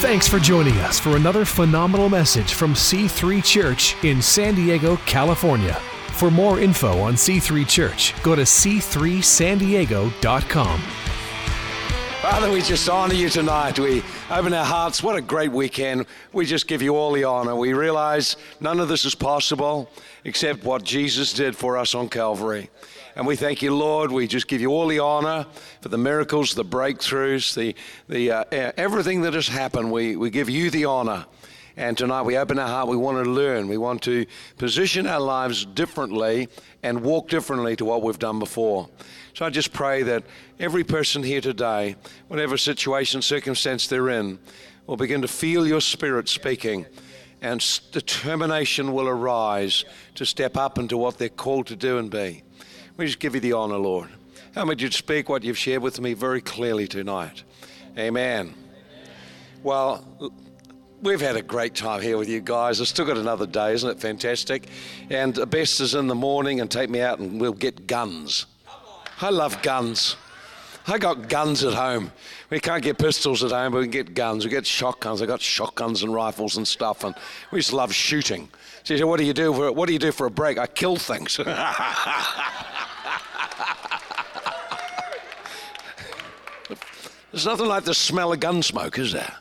Thanks for joining us for another phenomenal message from C3 Church in San Diego, California. For more info on C3 Church, go to c3sandiego.com. Father, we just honor you tonight. We open our hearts. What a great weekend. We just give you all the honor. We realize none of this is possible except what Jesus did for us on Calvary. And we thank you, Lord. We just give you all the honor for the miracles, the breakthroughs, the, the, uh, everything that has happened. We, we give you the honor. And tonight we open our heart. We want to learn. We want to position our lives differently and walk differently to what we've done before. So I just pray that every person here today, whatever situation, circumstance they're in, will begin to feel your spirit speaking and determination will arise to step up into what they're called to do and be. We just give you the honor, Lord. How much you speak what you've shared with me very clearly tonight. Amen. Well, we've had a great time here with you guys. I've still got another day, isn't it fantastic? And the best is in the morning and take me out and we'll get guns. I love guns. I got guns at home. We can't get pistols at home, but we can get guns. We get shotguns. I got shotguns and rifles and stuff, and we just love shooting. So you say, "What do you do for what do you do for a break?" I kill things. There's nothing like the smell of gun smoke, is there?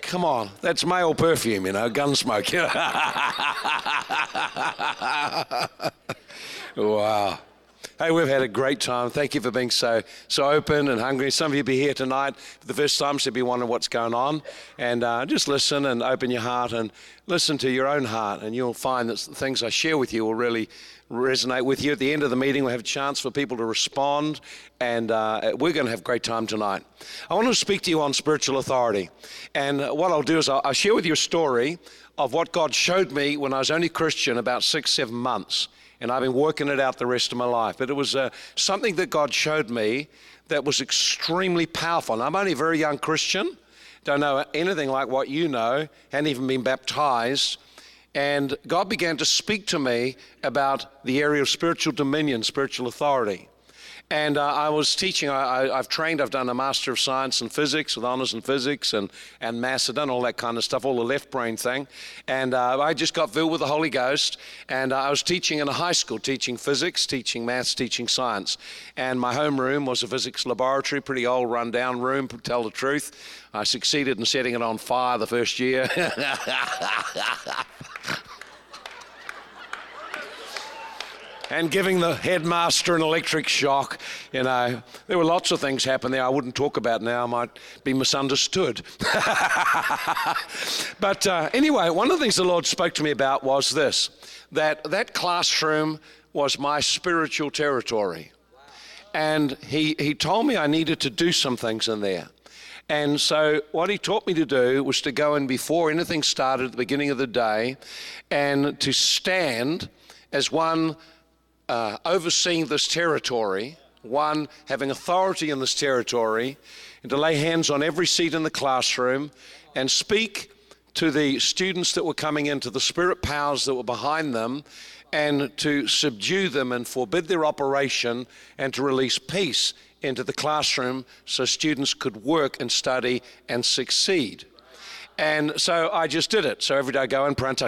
Come on, that's male perfume, you know, gun smoke. wow. Hey, we've had a great time. Thank you for being so so open and hungry. Some of you be here tonight for the first time, so be wondering what's going on. And uh, just listen and open your heart and listen to your own heart, and you'll find that the things I share with you will really resonate with you. At the end of the meeting, we'll have a chance for people to respond, and uh, we're going to have a great time tonight. I want to speak to you on spiritual authority. And what I'll do is I'll, I'll share with you a story of what God showed me when I was only Christian about six, seven months and I've been working it out the rest of my life. But it was uh, something that God showed me that was extremely powerful. And I'm only a very young Christian, don't know anything like what you know, hadn't even been baptized. And God began to speak to me about the area of spiritual dominion, spiritual authority. And uh, I was teaching, I, have trained, I've done a Master of Science in Physics with honors in physics and, and maths, I've done all that kind of stuff, all the left brain thing. And uh, I just got filled with the Holy Ghost. And uh, I was teaching in a high school, teaching physics, teaching maths, teaching science. And my homeroom was a physics laboratory, pretty old, run-down room, to tell the truth. I succeeded in setting it on fire the first year. and giving the headmaster an electric shock. You know, there were lots of things happen there I wouldn't talk about now, I might be misunderstood. but uh, anyway, one of the things the Lord spoke to me about was this that that classroom was my spiritual territory. And he, he told me I needed to do some things in there. And so, what he taught me to do was to go in before anything started at the beginning of the day and to stand as one uh, overseeing this territory, one having authority in this territory, and to lay hands on every seat in the classroom and speak to the students that were coming into the spirit powers that were behind them and to subdue them and forbid their operation and to release peace into the classroom so students could work and study and succeed. And so I just did it. So every day I go and pray and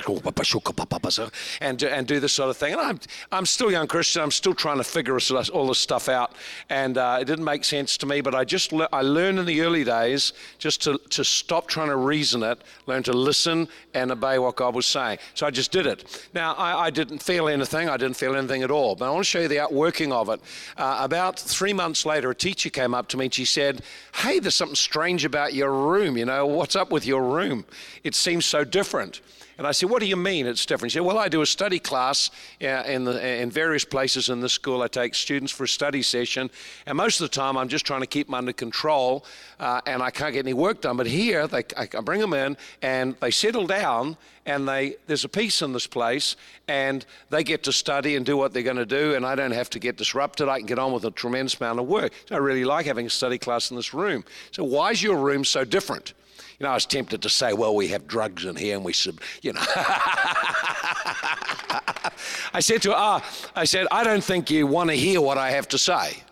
and do, and do this sort of thing. And I'm, I'm still young Christian. I'm still trying to figure all this stuff out. And uh, it didn't make sense to me, but I just le- I learned in the early days just to, to stop trying to reason it, learn to listen and obey what God was saying. So I just did it. Now, I, I didn't feel anything. I didn't feel anything at all. But I want to show you the outworking of it. Uh, about three months later, a teacher came up to me and she said, Hey, there's something strange about your room. You know, what's up with your room? Room. It seems so different. And I said, What do you mean it's different? She said, Well, I do a study class uh, in, the, in various places in the school. I take students for a study session, and most of the time I'm just trying to keep them under control, uh, and I can't get any work done. But here, they, I, bring them in, and they settle down, and they, there's a peace in this place, and they get to study and do what they're going to do, and I don't have to get disrupted. I can get on with a tremendous amount of work. So I really like having a study class in this room. So, why is your room so different? You know, I was tempted to say, well, we have drugs in here and we, sub, you know. I said to her, ah, I said, I don't think you want to hear what I have to say.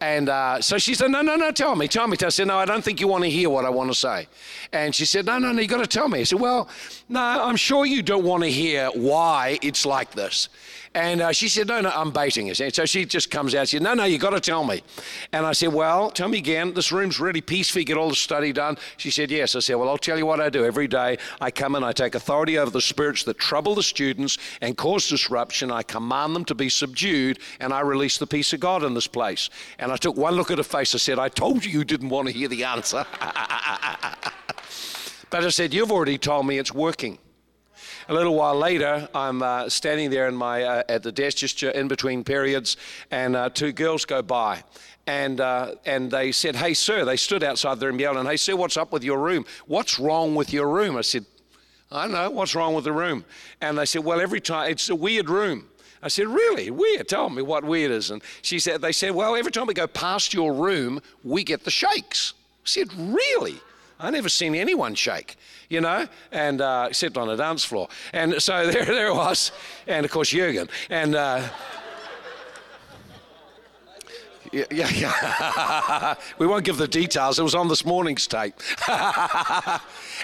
And uh, so she said, No, no, no, tell me, tell me. I said, No, I don't think you want to hear what I want to say. And she said, No, no, no, you got to tell me. I said, Well, no, I'm sure you don't want to hear why it's like this. And uh, she said, No, no, I'm baiting you. So she just comes out and said, No, no, you got to tell me. And I said, Well, tell me again. This room's really peaceful. You get all the study done. She said, Yes. I said, Well, I'll tell you what I do. Every day I come and I take authority over the spirits that trouble the students and cause disruption. I command them to be subdued and I release the peace of God in this place. And I took one look at her face. I said, I told you you didn't want to hear the answer. but I said, You've already told me it's working. A little while later, I'm uh, standing there in my, uh, at the desk just in between periods, and uh, two girls go by. And, uh, and they said, Hey, sir, they stood outside there and yelled, Hey, sir, what's up with your room? What's wrong with your room? I said, I don't know, what's wrong with the room? And they said, Well, every time, it's a weird room. I said, Really? Weird? Tell me what weird is. And she said, They said, Well, every time we go past your room, we get the shakes. I said, Really? I never seen anyone shake, you know, and uh, except on a dance floor. And so there, there it was, and of course Jurgen. And uh, yeah, yeah, yeah. we won't give the details. It was on this morning's tape.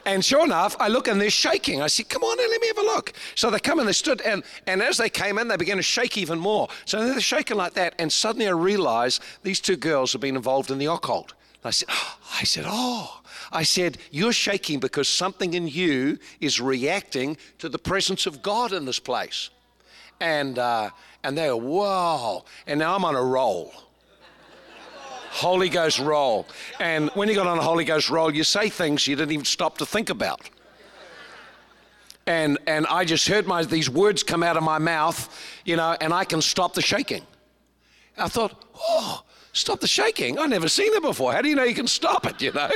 and sure enough, I look and they're shaking. I said, "Come on, in, let me have a look." So they come and they stood, and and as they came in, they began to shake even more. So they're shaking like that, and suddenly I realized these two girls have been involved in the occult. I said, I said, oh. I said, You're shaking because something in you is reacting to the presence of God in this place. And, uh, and they go, Whoa. And now I'm on a roll. Holy Ghost roll. And when you got on a Holy Ghost roll, you say things you didn't even stop to think about. And, and I just heard my, these words come out of my mouth, you know, and I can stop the shaking. I thought, oh, Stop the shaking. I've never seen that before. How do you know you can stop it, you know?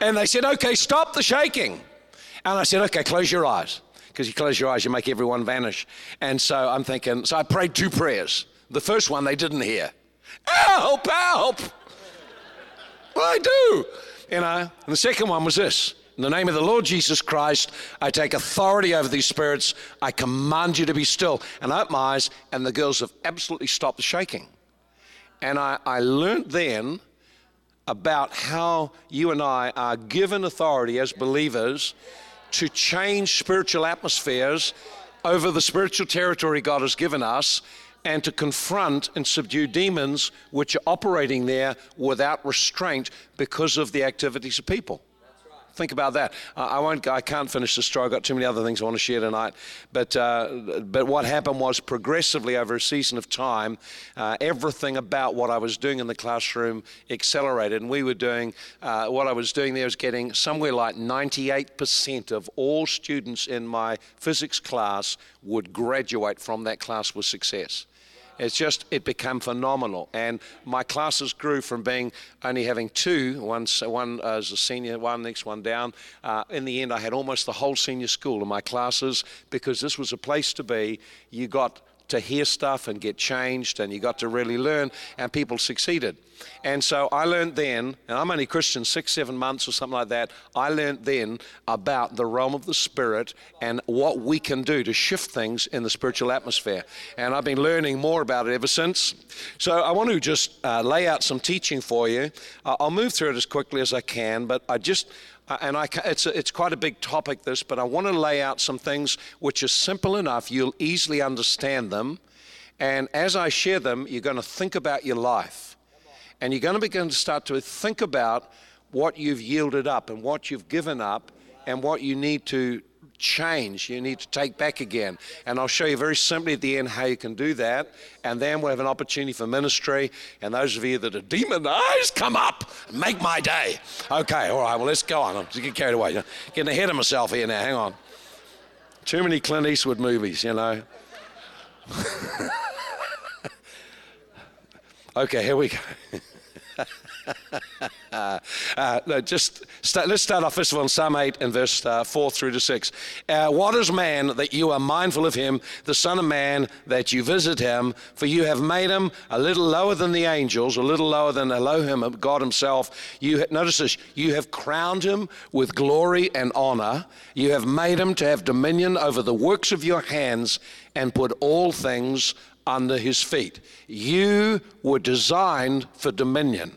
And they said, okay, stop the shaking. And I said, okay, close your eyes. Because you close your eyes, you make everyone vanish. And so I'm thinking, so I prayed two prayers. The first one they didn't hear. Help, help. Well, I do. You know, and the second one was this. In the name of the Lord Jesus Christ, I take authority over these spirits. I command you to be still. And I open my eyes, and the girls have absolutely stopped the shaking. And I, I learned then about how you and I are given authority as believers to change spiritual atmospheres over the spiritual territory God has given us and to confront and subdue demons which are operating there without restraint because of the activities of people. Think about that. Uh, I won't. I can't finish the story. I've got too many other things I want to share tonight. But uh, but what happened was progressively over a season of time, uh, everything about what I was doing in the classroom accelerated, and we were doing uh, what I was doing there was getting somewhere like 98% of all students in my physics class would graduate from that class with success. It's just, it became phenomenal. And my classes grew from being only having two, one, one as a senior, one next one down. Uh, in the end, I had almost the whole senior school in my classes because this was a place to be. You got to hear stuff and get changed, and you got to really learn, and people succeeded. And so I learned then, and I'm only Christian six, seven months or something like that. I learned then about the realm of the Spirit and what we can do to shift things in the spiritual atmosphere. And I've been learning more about it ever since. So I want to just uh, lay out some teaching for you. Uh, I'll move through it as quickly as I can, but I just Uh, and I, it's, a, it's quite a big topic, this, but I want to lay out some things which are simple enough, you'll easily understand them. And as I share them, you're going to think about your life. And you're going to begin to start to think about what you've yielded up and what you've given up and what you need to change you need to take back again. And I'll show you very simply at the end how you can do that. And then we'll have an opportunity for ministry. And those of you that are demonized, come up and make my day. Okay, all right, well, let's go on. I'm getting carried away. Getting ahead of myself here now. Hang on. Too many Clint Eastwood movies, you know. okay, here we go. uh, no, just start, let's start off first of all in Psalm 8 and verse uh, 4 through to 6. Uh, what is man that you are mindful of him, the Son of Man that you visit him? For you have made him a little lower than the angels, a little lower than Elohim, God himself. You Notice this, you have crowned him with glory and honor. You have made him to have dominion over the works of your hands and put all things under his feet. You were designed for dominion.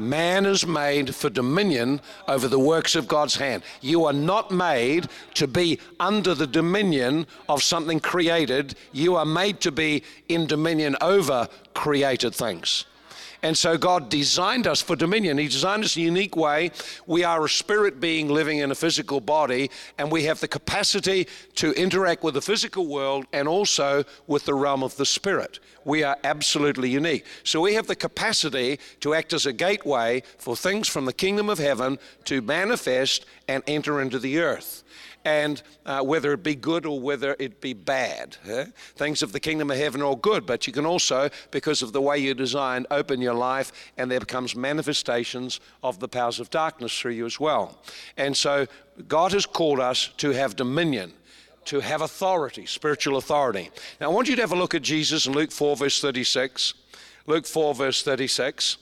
Man is made for dominion over the works of God's hand. You are not made to be under the dominion of something created. You are made to be in dominion over created things. And so God designed us for dominion. He designed us in a unique way. We are a spirit being living in a physical body, and we have the capacity to interact with the physical world and also with the realm of the spirit. We are absolutely unique. So we have the capacity to act as a gateway for things from the kingdom of heaven to manifest and enter into the earth and uh, whether it be good or whether it be bad. Things of the kingdom of heaven are good, but you can also, because of the way you design, open your life and there becomes manifestations of the powers of darkness through you as well. And so God has called us to have dominion. To have authority, spiritual authority. Now, I want you to have a look at Jesus in Luke 4, verse 36. Luke 4, verse 36.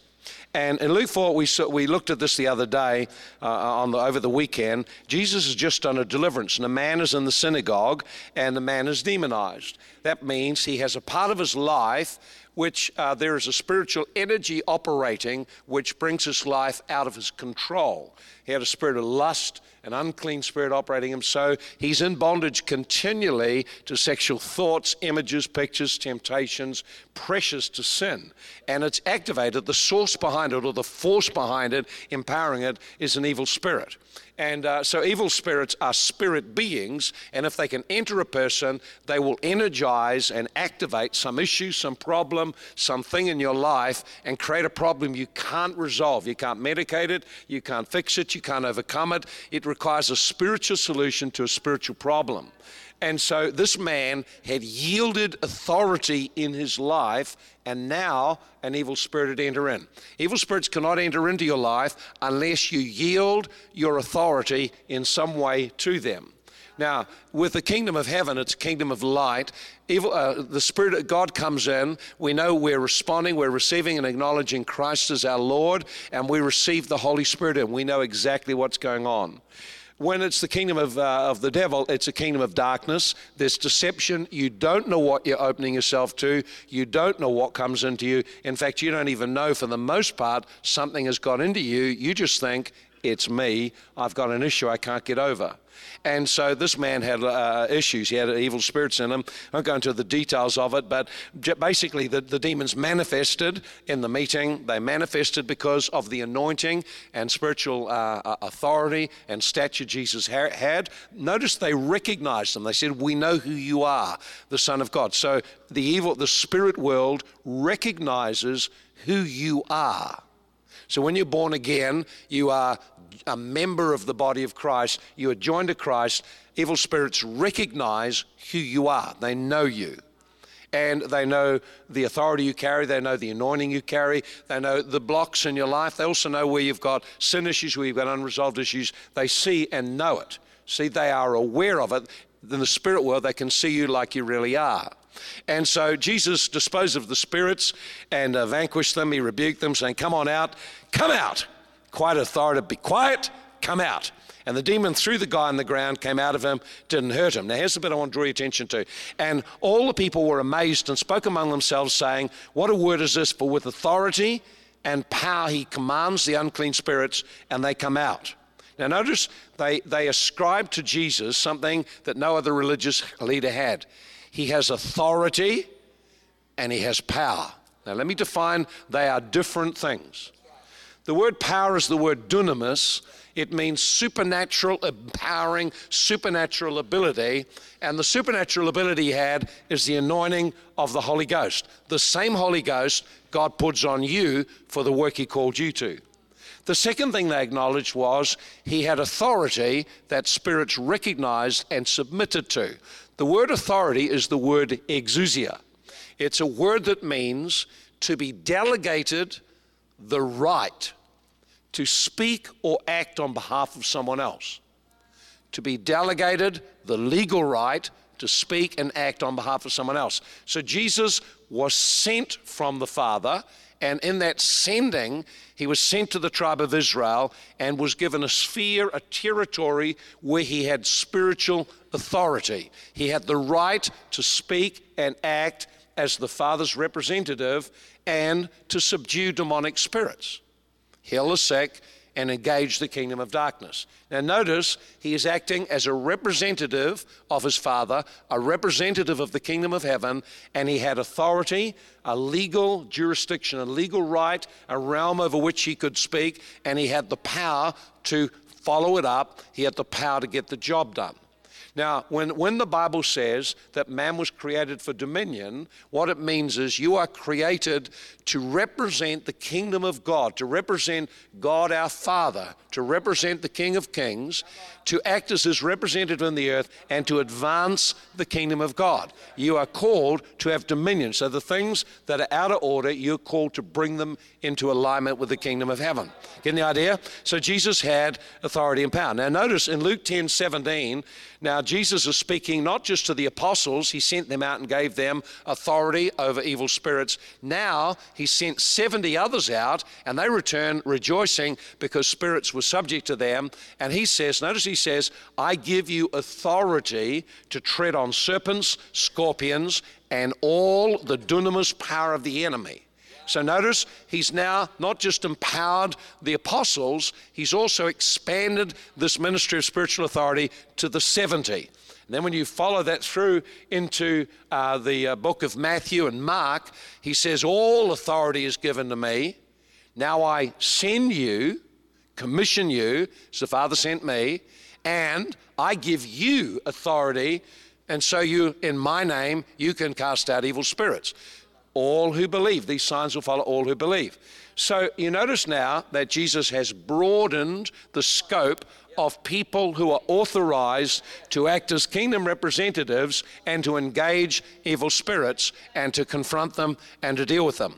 And in Luke 4, we, we looked at this the other day uh, on the, over the weekend. Jesus has just done a deliverance, and a man is in the synagogue, and the man is demonized. That means he has a part of his life which uh, there is a spiritual energy operating which brings his life out of his control. He had a spirit of lust, an unclean spirit operating him. So he's in bondage continually to sexual thoughts, images, pictures, temptations, pressures to sin. And it's activated. The source behind it, or the force behind it, empowering it, is an evil spirit. And uh, so evil spirits are spirit beings, and if they can enter a person, they will energize and activate some issue, some problem, something in your life, and create a problem you can't resolve. You can't medicate it, you can't fix it, you can't overcome it. It requires a spiritual solution to a spiritual problem. And so this man had yielded authority in his life, and now an evil spirit had entered in. Evil spirits cannot enter into your life unless you yield your authority in some way to them. Now, with the kingdom of heaven, it's a kingdom of light. Evil, uh, the Spirit of God comes in. We know we're responding, we're receiving and acknowledging Christ as our Lord, and we receive the Holy Spirit, and we know exactly what's going on. When it's the kingdom of, uh, of the devil, it's a kingdom of darkness. There's deception. You don't know what you're opening yourself to. You don't know what comes into you. In fact, you don't even know, for the most part, something has got into you. You just think, it's me. I've got an issue I can't get over. And so this man had uh, issues. He had evil spirits in him. I won't go into the details of it, but basically the, the demons manifested in the meeting. They manifested because of the anointing and spiritual uh, authority and stature Jesus had. Notice they recognized them. They said, We know who you are, the Son of God. So the evil, the spirit world recognizes who you are. So when you're born again, you are a member of the body of Christ, you are joined to Christ. Evil spirits recognize who you are, they know you. And they know the authority you carry, they know the anointing you carry, they know the blocks in your life, they also know where you've got sin issues, where you've got unresolved issues. They see and know it. See, they are aware of it. In the spirit world, they can see you like you really are. And so Jesus disposed of the spirits and uh, vanquished them. He rebuked them, saying, Come on out, come out. Quite authoritative, be quiet, come out. And the demon threw the guy on the ground, came out of him, didn't hurt him. Now, here's the bit I want to draw your attention to. And all the people were amazed and spoke among themselves, saying, What a word is this? For with authority and power he commands the unclean spirits, and they come out. Now, notice they, they ascribed to Jesus something that no other religious leader had. He has authority and he has power. Now, let me define they are different things. The word power is the word dunamis. It means supernatural, empowering, supernatural ability. And the supernatural ability he had is the anointing of the Holy Ghost. The same Holy Ghost God puts on you for the work he called you to. The second thing they acknowledged was he had authority that spirits recognized and submitted to. The word authority is the word exousia. It's a word that means to be delegated the right to speak or act on behalf of someone else. To be delegated the legal right to speak and act on behalf of someone else. So Jesus was sent from the Father, and in that sending, he was sent to the tribe of Israel and was given a sphere, a territory where he had spiritual authority. He had the right to speak and act as the Father's representative and to subdue demonic spirits, heal the sick, and engage the kingdom of darkness. Now, notice he is acting as a representative of his Father, a representative of the kingdom of heaven, and he had authority, a legal jurisdiction, a legal right, a realm over which he could speak, and he had the power to follow it up. He had the power to get the job done. Now, when, when the Bible says that man was created for dominion, what it means is you are created to represent the kingdom of God, to represent God our Father, to represent the King of Kings, to act as his representative in the earth, and to advance the kingdom of God. You are called to have dominion. So the things that are out of order, you're called to bring them into alignment with the kingdom of heaven. Getting the idea? So Jesus had authority and power. Now notice in Luke 10 17, now Jesus is speaking not just to the apostles, he sent them out and gave them authority over evil spirits. Now he sent 70 others out, and they return rejoicing because spirits were subject to them. And he says, notice he says, I give you authority to tread on serpents, scorpions, and all the dunamis power of the enemy. So notice he's now not just empowered the apostles, he's also expanded this ministry of spiritual authority to the 70. And then when you follow that through into uh, the uh, book of Matthew and Mark, he says, All authority is given to me. Now I send you, commission you, as the Father sent me, and I give you authority. And so you, in my name, you can cast out evil spirits all who believe. These signs will follow all who believe. So you notice now that Jesus has broadened the scope of people who are authorized to act as kingdom representatives and to engage evil spirits and to confront them and to deal with them.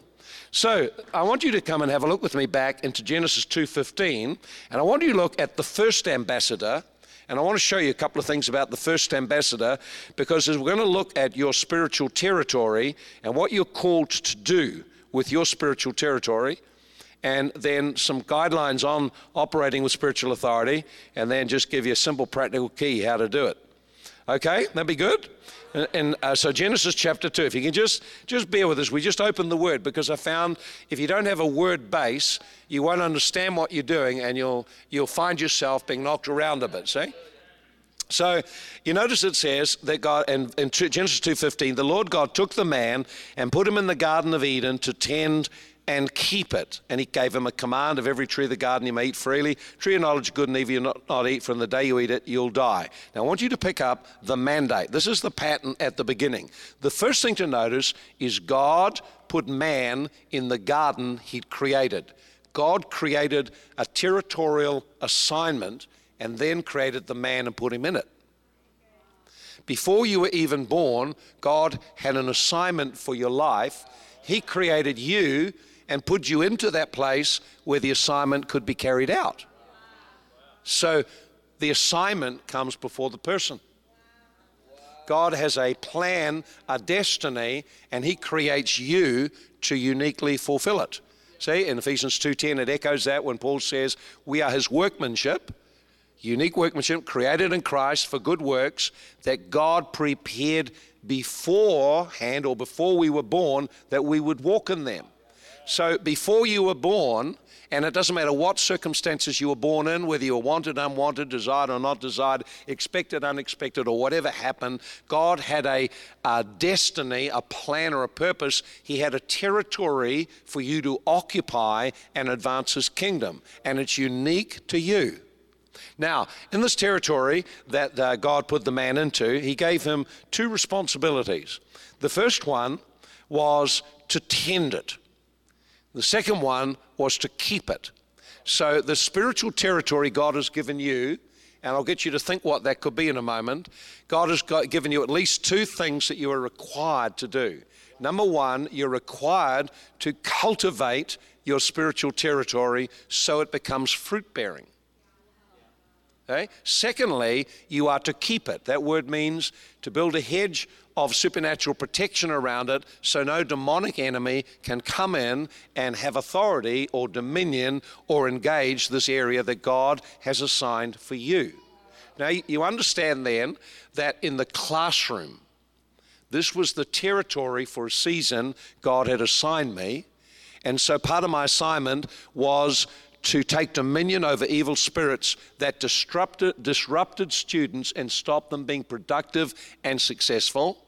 So, I want you to come and have a look with me back into Genesis 2:15, and I want you to look at the first ambassador and I want to show you a couple of things about the first ambassador because as we're going to look at your spiritual territory and what you're called to do with your spiritual territory, and then some guidelines on operating with spiritual authority, and then just give you a simple practical key how to do it. Okay, that'd be good. And uh, so Genesis chapter 2, if you can just, just bear with us, we just opened the word because I found if you don't have a word base, you won't understand what you're doing and you'll, you'll find yourself being knocked around a bit, see? So you notice it says that God, in, in Genesis 2.15, the Lord God took the man and put him in the Garden of Eden to tend and keep it. And he gave him a command of every tree of the garden you may eat freely. Tree of knowledge, good and evil, you not, not eat. From the day you eat it, you'll die. Now, I want you to pick up the mandate. This is the pattern at the beginning. The first thing to notice is God put man in the garden he'd created. God created a territorial assignment and then created the man and put him in it. Before you were even born, God had an assignment for your life. He created you and put you into that place where the assignment could be carried out. So the assignment comes before the person. God has a plan, a destiny, and He creates you to uniquely fulfill it. See, in Ephesians 2:10, it echoes that when Paul says, "We are His workmanship, unique workmanship, created in Christ for good works that God prepared beforehand or before we were born that we would walk in them." So before you were born, and it doesn't matter what circumstances you were born in, whether you were wanted, unwanted, desired, or not desired, expected, unexpected, or whatever happened, God had a, a, destiny, a plan, or a purpose. He had a territory for you to occupy and advance His kingdom, and it's unique to you. Now, in this territory that uh, God put the man into, He gave him two responsibilities. The first one was to tend it. The second one was to keep it. So, the spiritual territory God has given you, and I'll get you to think what that could be in a moment. God has got, given you at least two things that you are required to do. Number one, you're required to cultivate your spiritual territory so it becomes fruit bearing. Okay? Secondly, you are to keep it. That word means to build a hedge of supernatural protection around it so no demonic enemy can come in and have authority or dominion or engage this area that God has assigned for you. Now, you understand then that in the classroom, This was the territory for a season God had assigned me. And so part of my assignment was to take dominion over evil spirits that disrupted, disrupted students and stopped them being productive and successful.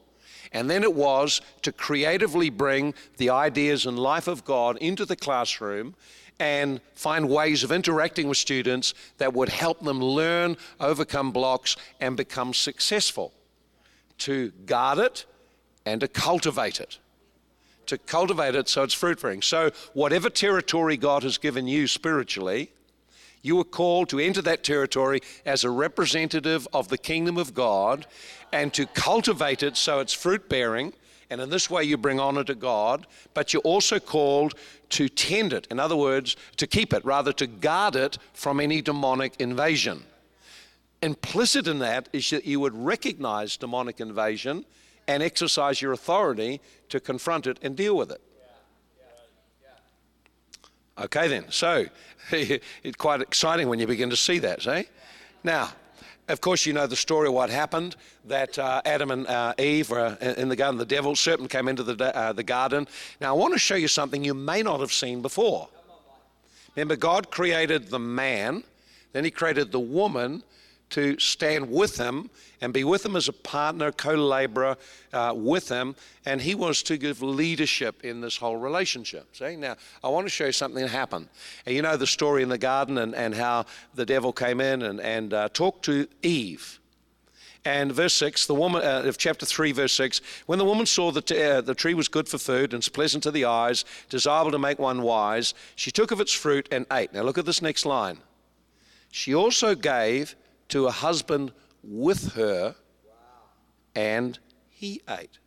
And then it was to creatively bring the ideas and life of God into the classroom and find ways of interacting with students that would help them learn, overcome blocks, and become successful. To guard it and to cultivate it. To cultivate it so it's fruit bearing. So, whatever territory God has given you spiritually, you were called to enter that territory as a representative of the kingdom of God and to cultivate it so it's fruit bearing. And in this way, you bring honor to God, but you're also called to tend it. In other words, to keep it, rather, to guard it from any demonic invasion. Implicit in that is that you would recognize demonic invasion and exercise your authority to confront it and deal with it. Okay, then. So it's quite exciting when you begin to see that, see? Now, of course, you know the story of what happened that uh, Adam and uh, Eve were in the garden. The devil, serpent, came into the, uh, the garden. Now, I want to show you something you may not have seen before. Remember, God created the man, then He created the woman, to stand with him and be with him as a partner, co laborer uh, with him. And he was to give leadership in this whole relationship. See? Now, I want to show you something that happened. And you know the story in the garden and, and how the devil came in and, and uh, talked to Eve. And verse 6, the woman uh, of chapter 3, verse 6, when the woman saw that uh, the tree was good for food and it's pleasant to the eyes, desirable to make one wise, she took of its fruit and ate. Now look at this next line. She also gave to a husband with her, and he ate.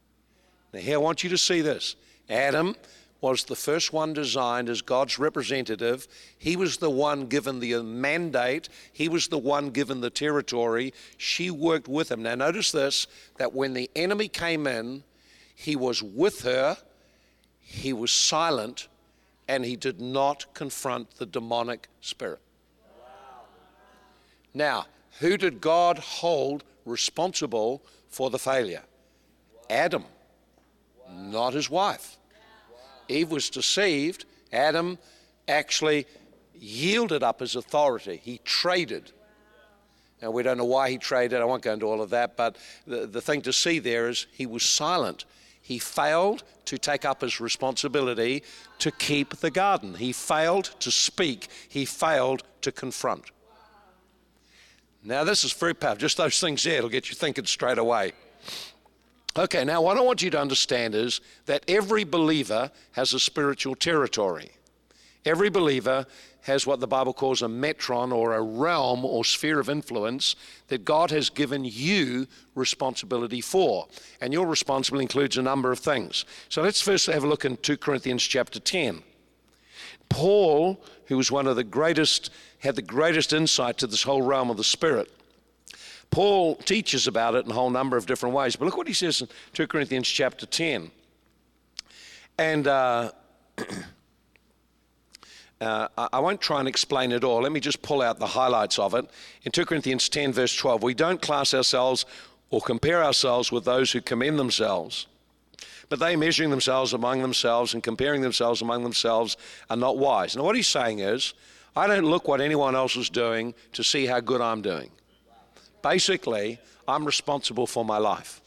Now, here I want you to see this. Adam was the first one designed as God's representative. He was the one given the mandate, he was the one given the territory. She worked with him. Now, notice this that when the enemy came in, he was with her, he was silent, and he did not confront the demonic spirit. Now, who did God hold responsible for the failure? Adam, not his wife. Eve was deceived. Adam actually yielded up his authority. He traded. Now, we don't know why he traded. I won't go into all of that, but the, the thing to see there is he was silent. He failed to take up his responsibility to keep the garden. He failed to speak. He failed to confront. Now, this is very powerful. Just those things there, it'll get you thinking straight away. Okay, now what I want you to understand is that every believer has a spiritual territory. Every believer has what the Bible calls a metron or a realm or sphere of influence that God has given you responsibility for. And your responsibility includes a number of things. So let's first have a look in 2 Corinthians chapter 10. Paul, who was one of the greatest, had the greatest insight to this whole realm of the Spirit. Paul teaches about it in a whole number of different ways. But look what he says in 2 Corinthians chapter 10. And uh, uh, I won't try and explain it all. Let me just pull out the highlights of it. In 2 Corinthians 10, verse 12, we don't class ourselves or compare ourselves with those who commend themselves. But they, measuring themselves among themselves and comparing themselves among themselves, are not wise. Now, what he's saying is, I don't look what anyone else is doing to see how good I'm doing. Basically, I'm responsible for my life.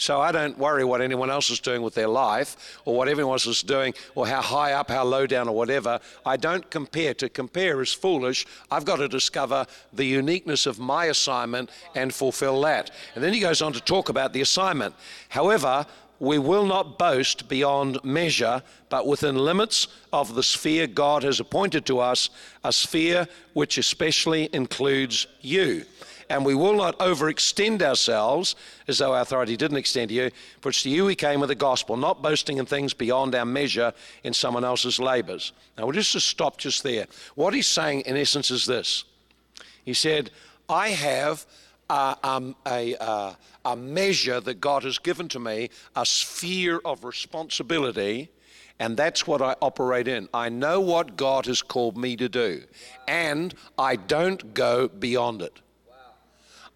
So I don't worry what anyone else is doing with their life or what everyone else is doing or how high up, how low down, or whatever. I don't compare. To compare is foolish. I've got to discover the uniqueness of my assignment and fulfill that. And then he goes on to talk about the assignment. However, we will not boast beyond measure, but within limits of the sphere God has appointed to us, a sphere which especially includes you. And we will not overextend ourselves as though our authority didn't extend to you, for it's to you we came with the gospel, not boasting in things beyond our measure in someone else's labors. Now, we'll just stop just there. What he's saying, in essence, is this He said, I have uh, um, a, uh, a measure that God has given to me, a sphere of responsibility, and that's what I operate in. I know what God has called me to do, and I don't go beyond it.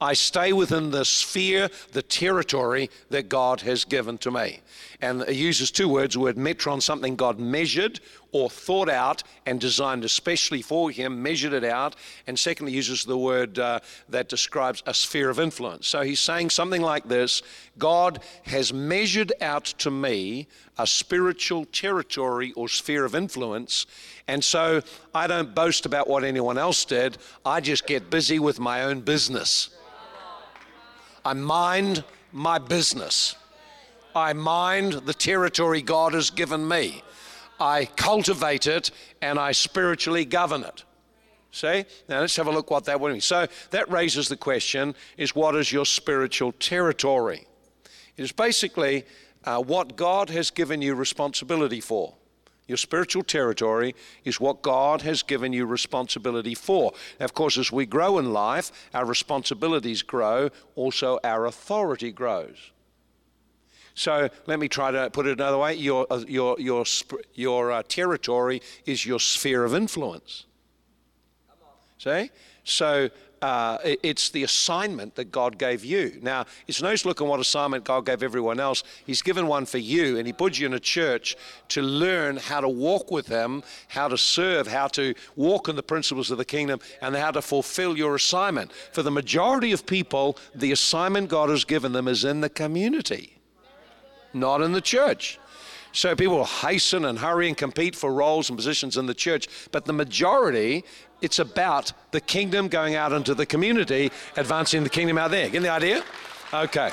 I stay within the sphere, the territory that God has given to me. And it uses two words, the word metron, something God measured or thought out and designed especially for him, measured it out. And secondly, uses the word uh, that describes a sphere of influence. So he's saying something like this God has measured out to me a spiritual territory or sphere of influence. And so I don't boast about what anyone else did, I just get busy with my own business. I mind my business. I mind the territory God has given me. I cultivate it and I spiritually govern it. See? Now let's have a look what that would mean. So that raises the question is what is your spiritual territory? It is basically uh, what God has given you responsibility for. Your spiritual territory is what God has given you responsibility for. Now, of course, as we grow in life, our responsibilities grow, also our authority grows. So let me try to put it another way. Your, uh, your, your, your uh, territory is your sphere of influence. See? So uh, it's the assignment that God gave you. Now, it's no looking what assignment God gave everyone else. He's given one for you, and He put you in a church to learn how to walk with Him, how to serve, how to walk in the principles of the kingdom, and how to fulfill your assignment. For the majority of people, the assignment God has given them is in the community, not in the church. So people hasten and hurry and compete for roles and positions in the church, but the majority it's about the kingdom going out into the community, advancing the kingdom out there. Get the idea? Okay.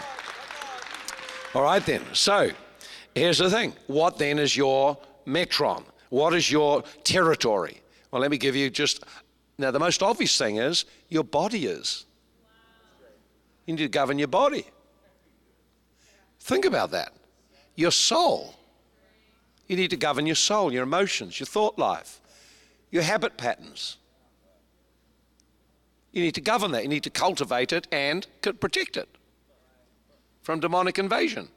All right then. So here's the thing. What then is your metron? What is your territory? Well, let me give you just now the most obvious thing is your body is. You need to govern your body. Think about that. Your soul. You need to govern your soul, your emotions, your thought life, your habit patterns. You need to govern that. You need to cultivate it and protect it from demonic invasion.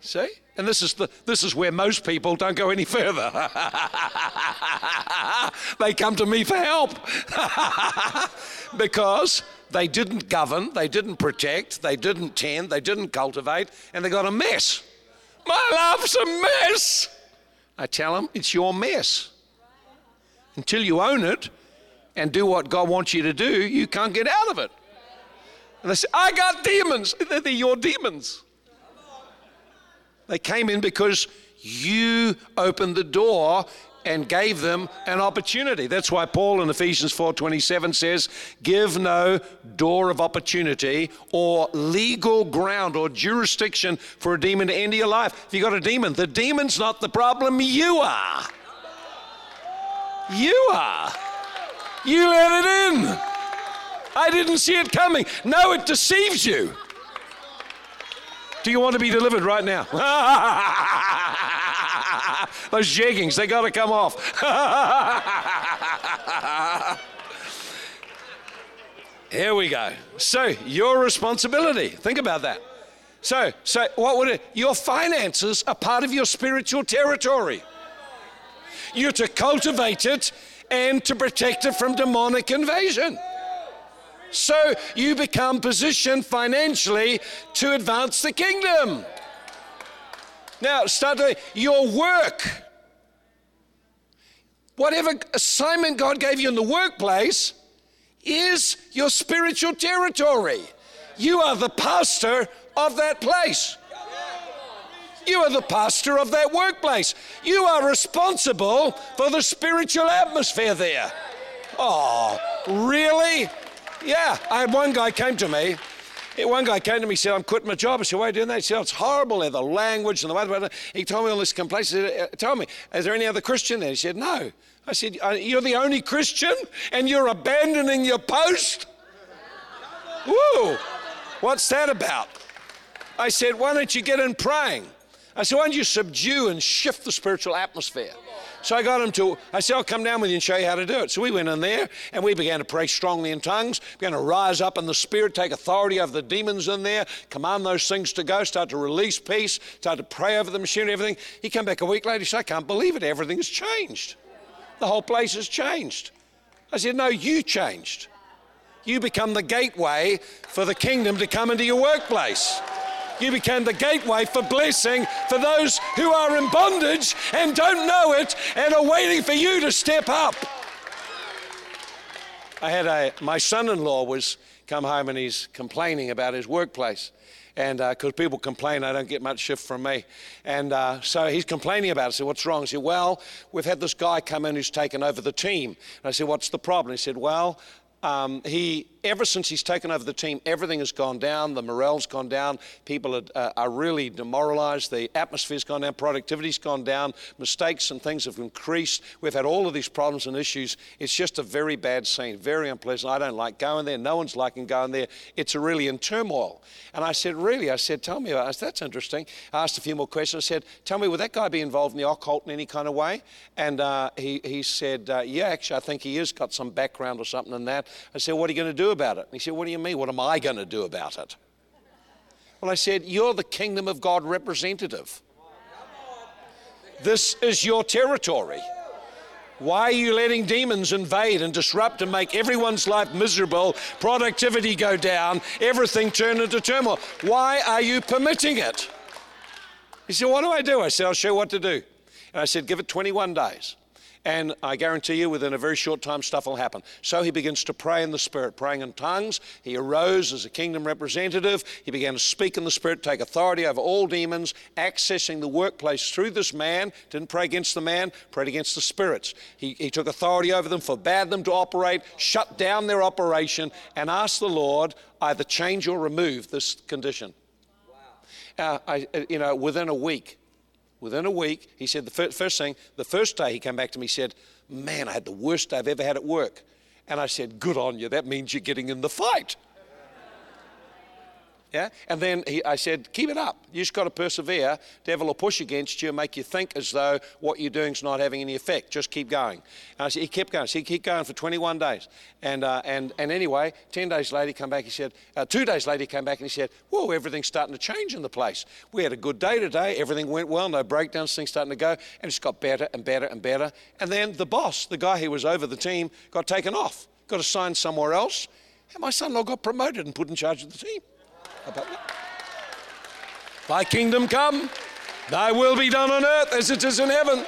See? And this is, the, this is where most people don't go any further. they come to me for help because they didn't govern, they didn't protect, they didn't tend, they didn't cultivate, and they got a mess. My life's a mess. I tell them, it's your mess. Until you own it, and do what God wants you to do, you can't get out of it. And they say, I got demons. They're your demons. They came in because you opened the door and gave them an opportunity. That's why Paul in Ephesians 4:27 says, "Give no door of opportunity or legal ground or jurisdiction for a demon to enter your life." If you got a demon, the demon's not the problem, you are. You are. You let it in. I didn't see it coming. No, it deceives you. Do you want to be delivered right now? Those jeggings, they got to come off. Here we go. So, your responsibility. Think about that. So, so what would it? Your finances are part of your spiritual territory. You're to cultivate it and to protect it from demonic invasion. So you become positioned financially to advance the kingdom. Now, start your work. Whatever assignment God gave you in the workplace is your spiritual territory. You are the pastor of that place. You are the pastor of that workplace. You are responsible for the spiritual atmosphere there. Oh, really? Yeah. I had one guy came to me. One guy came to me and said, I'm quitting my job. I said, Why are you doing that? He said, It's horrible. The language and the way. He told me all this complaints. He said, uh, Tell me, is there any other Christian there? He said, No. I said, You're the only Christian and you're abandoning your post? Whoa. What's that about? I said, Why don't you get in praying? I said, why don't you subdue and shift the spiritual atmosphere? So I got him to, I said, I'll come down with you and show you how to do it. So we went in there and we began to pray strongly in tongues, began to rise up in the spirit, take authority over the demons in there, command those things to go, start to release peace, start to pray over the machinery, everything. He came back a week later, he said, I can't believe it, everything's changed. The whole place has changed. I said, No, you changed. You become the gateway for the kingdom to come into your workplace. You became the gateway for blessing for those who are in bondage and don't know it and are waiting for you to step up. I had a, my son-in-law was come home and he's complaining about his workplace. And because uh, people complain, I don't get much shift from me. And uh, so he's complaining about it. I said, What's wrong? He said, Well, we've had this guy come in who's taken over the team. And I said, What's the problem? He said, Well, um, he ever since he's taken over the team, everything has gone down. The morale's gone down. People are, uh, are really demoralized. The atmosphere's gone down. Productivity's gone down. Mistakes and things have increased. We've had all of these problems and issues. It's just a very bad scene, very unpleasant. I don't like going there. No one's liking going there. It's really in turmoil. And I said, Really? I said, Tell me about it. That's interesting. I asked a few more questions. I said, Tell me, would that guy be involved in the occult in any kind of way? And uh, he, he said, uh, Yeah, actually, I think he has got some background or something in that. I said, What are you going to do about it? And he said, What do you mean? What am I going to do about it? Well, I said, You're the kingdom of God representative. This is your territory. Why are you letting demons invade and disrupt and make everyone's life miserable, productivity go down, everything turn into turmoil? Why are you permitting it? He said, What do I do? I said, I'll show you what to do. And I said, Give it 21 days. And I guarantee you, within a very short time, stuff will happen. So he begins to pray in the Spirit, praying in tongues. He arose as a kingdom representative. He began to speak in the Spirit, take authority over all demons, accessing the workplace through this man. Didn't pray against the man, prayed against the spirits. He, he took authority over them, forbade them to operate, shut down their operation, and asked the Lord either change or remove this condition. Wow. Uh, I, uh, you know, within a week, Within a week, he said the first, first thing, the first day he came back to me, he said, Man, I had the worst day I've ever had at work. And I said, Good on you. That means you're getting in the fight. Yeah? And then he, I said, keep it up. You just got to persevere. Devil will push against you make you think as though what you're doing is not having any effect. Just keep going. And I said, he kept going. So he kept going for 21 days. And, uh, and, and anyway, 10 days later, he came back. He said, uh, two days later, he came back and he said, whoa, everything's starting to change in the place. We had a good day today. Everything went well. No breakdowns. Things starting to go. And it's got better and better and better. And then the boss, the guy who was over the team, got taken off, got assigned somewhere else. And my son-in-law got promoted and put in charge of the team Thy kingdom come, thy will be done on earth as it is in heaven.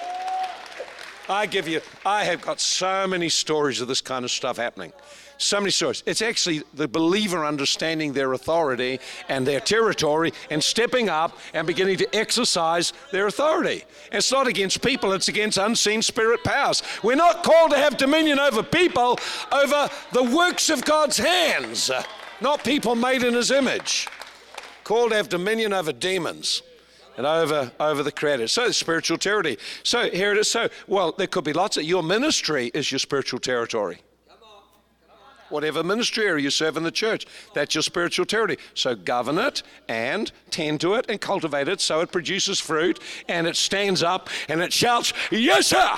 I give you, I have got so many stories of this kind of stuff happening. So many stories. It's actually the believer understanding their authority and their territory and stepping up and beginning to exercise their authority. It's not against people, it's against unseen spirit powers. We're not called to have dominion over people, over the works of God's hands not people made in his image. Called to have dominion over demons and over over the creator. So spiritual territory. So here it is. So well, there could be lots of your ministry is your spiritual territory. Whatever ministry area you serve in the church, that's your spiritual territory. So govern it and tend to it and cultivate it so it produces fruit and it stands up and it shouts, Yes, sir!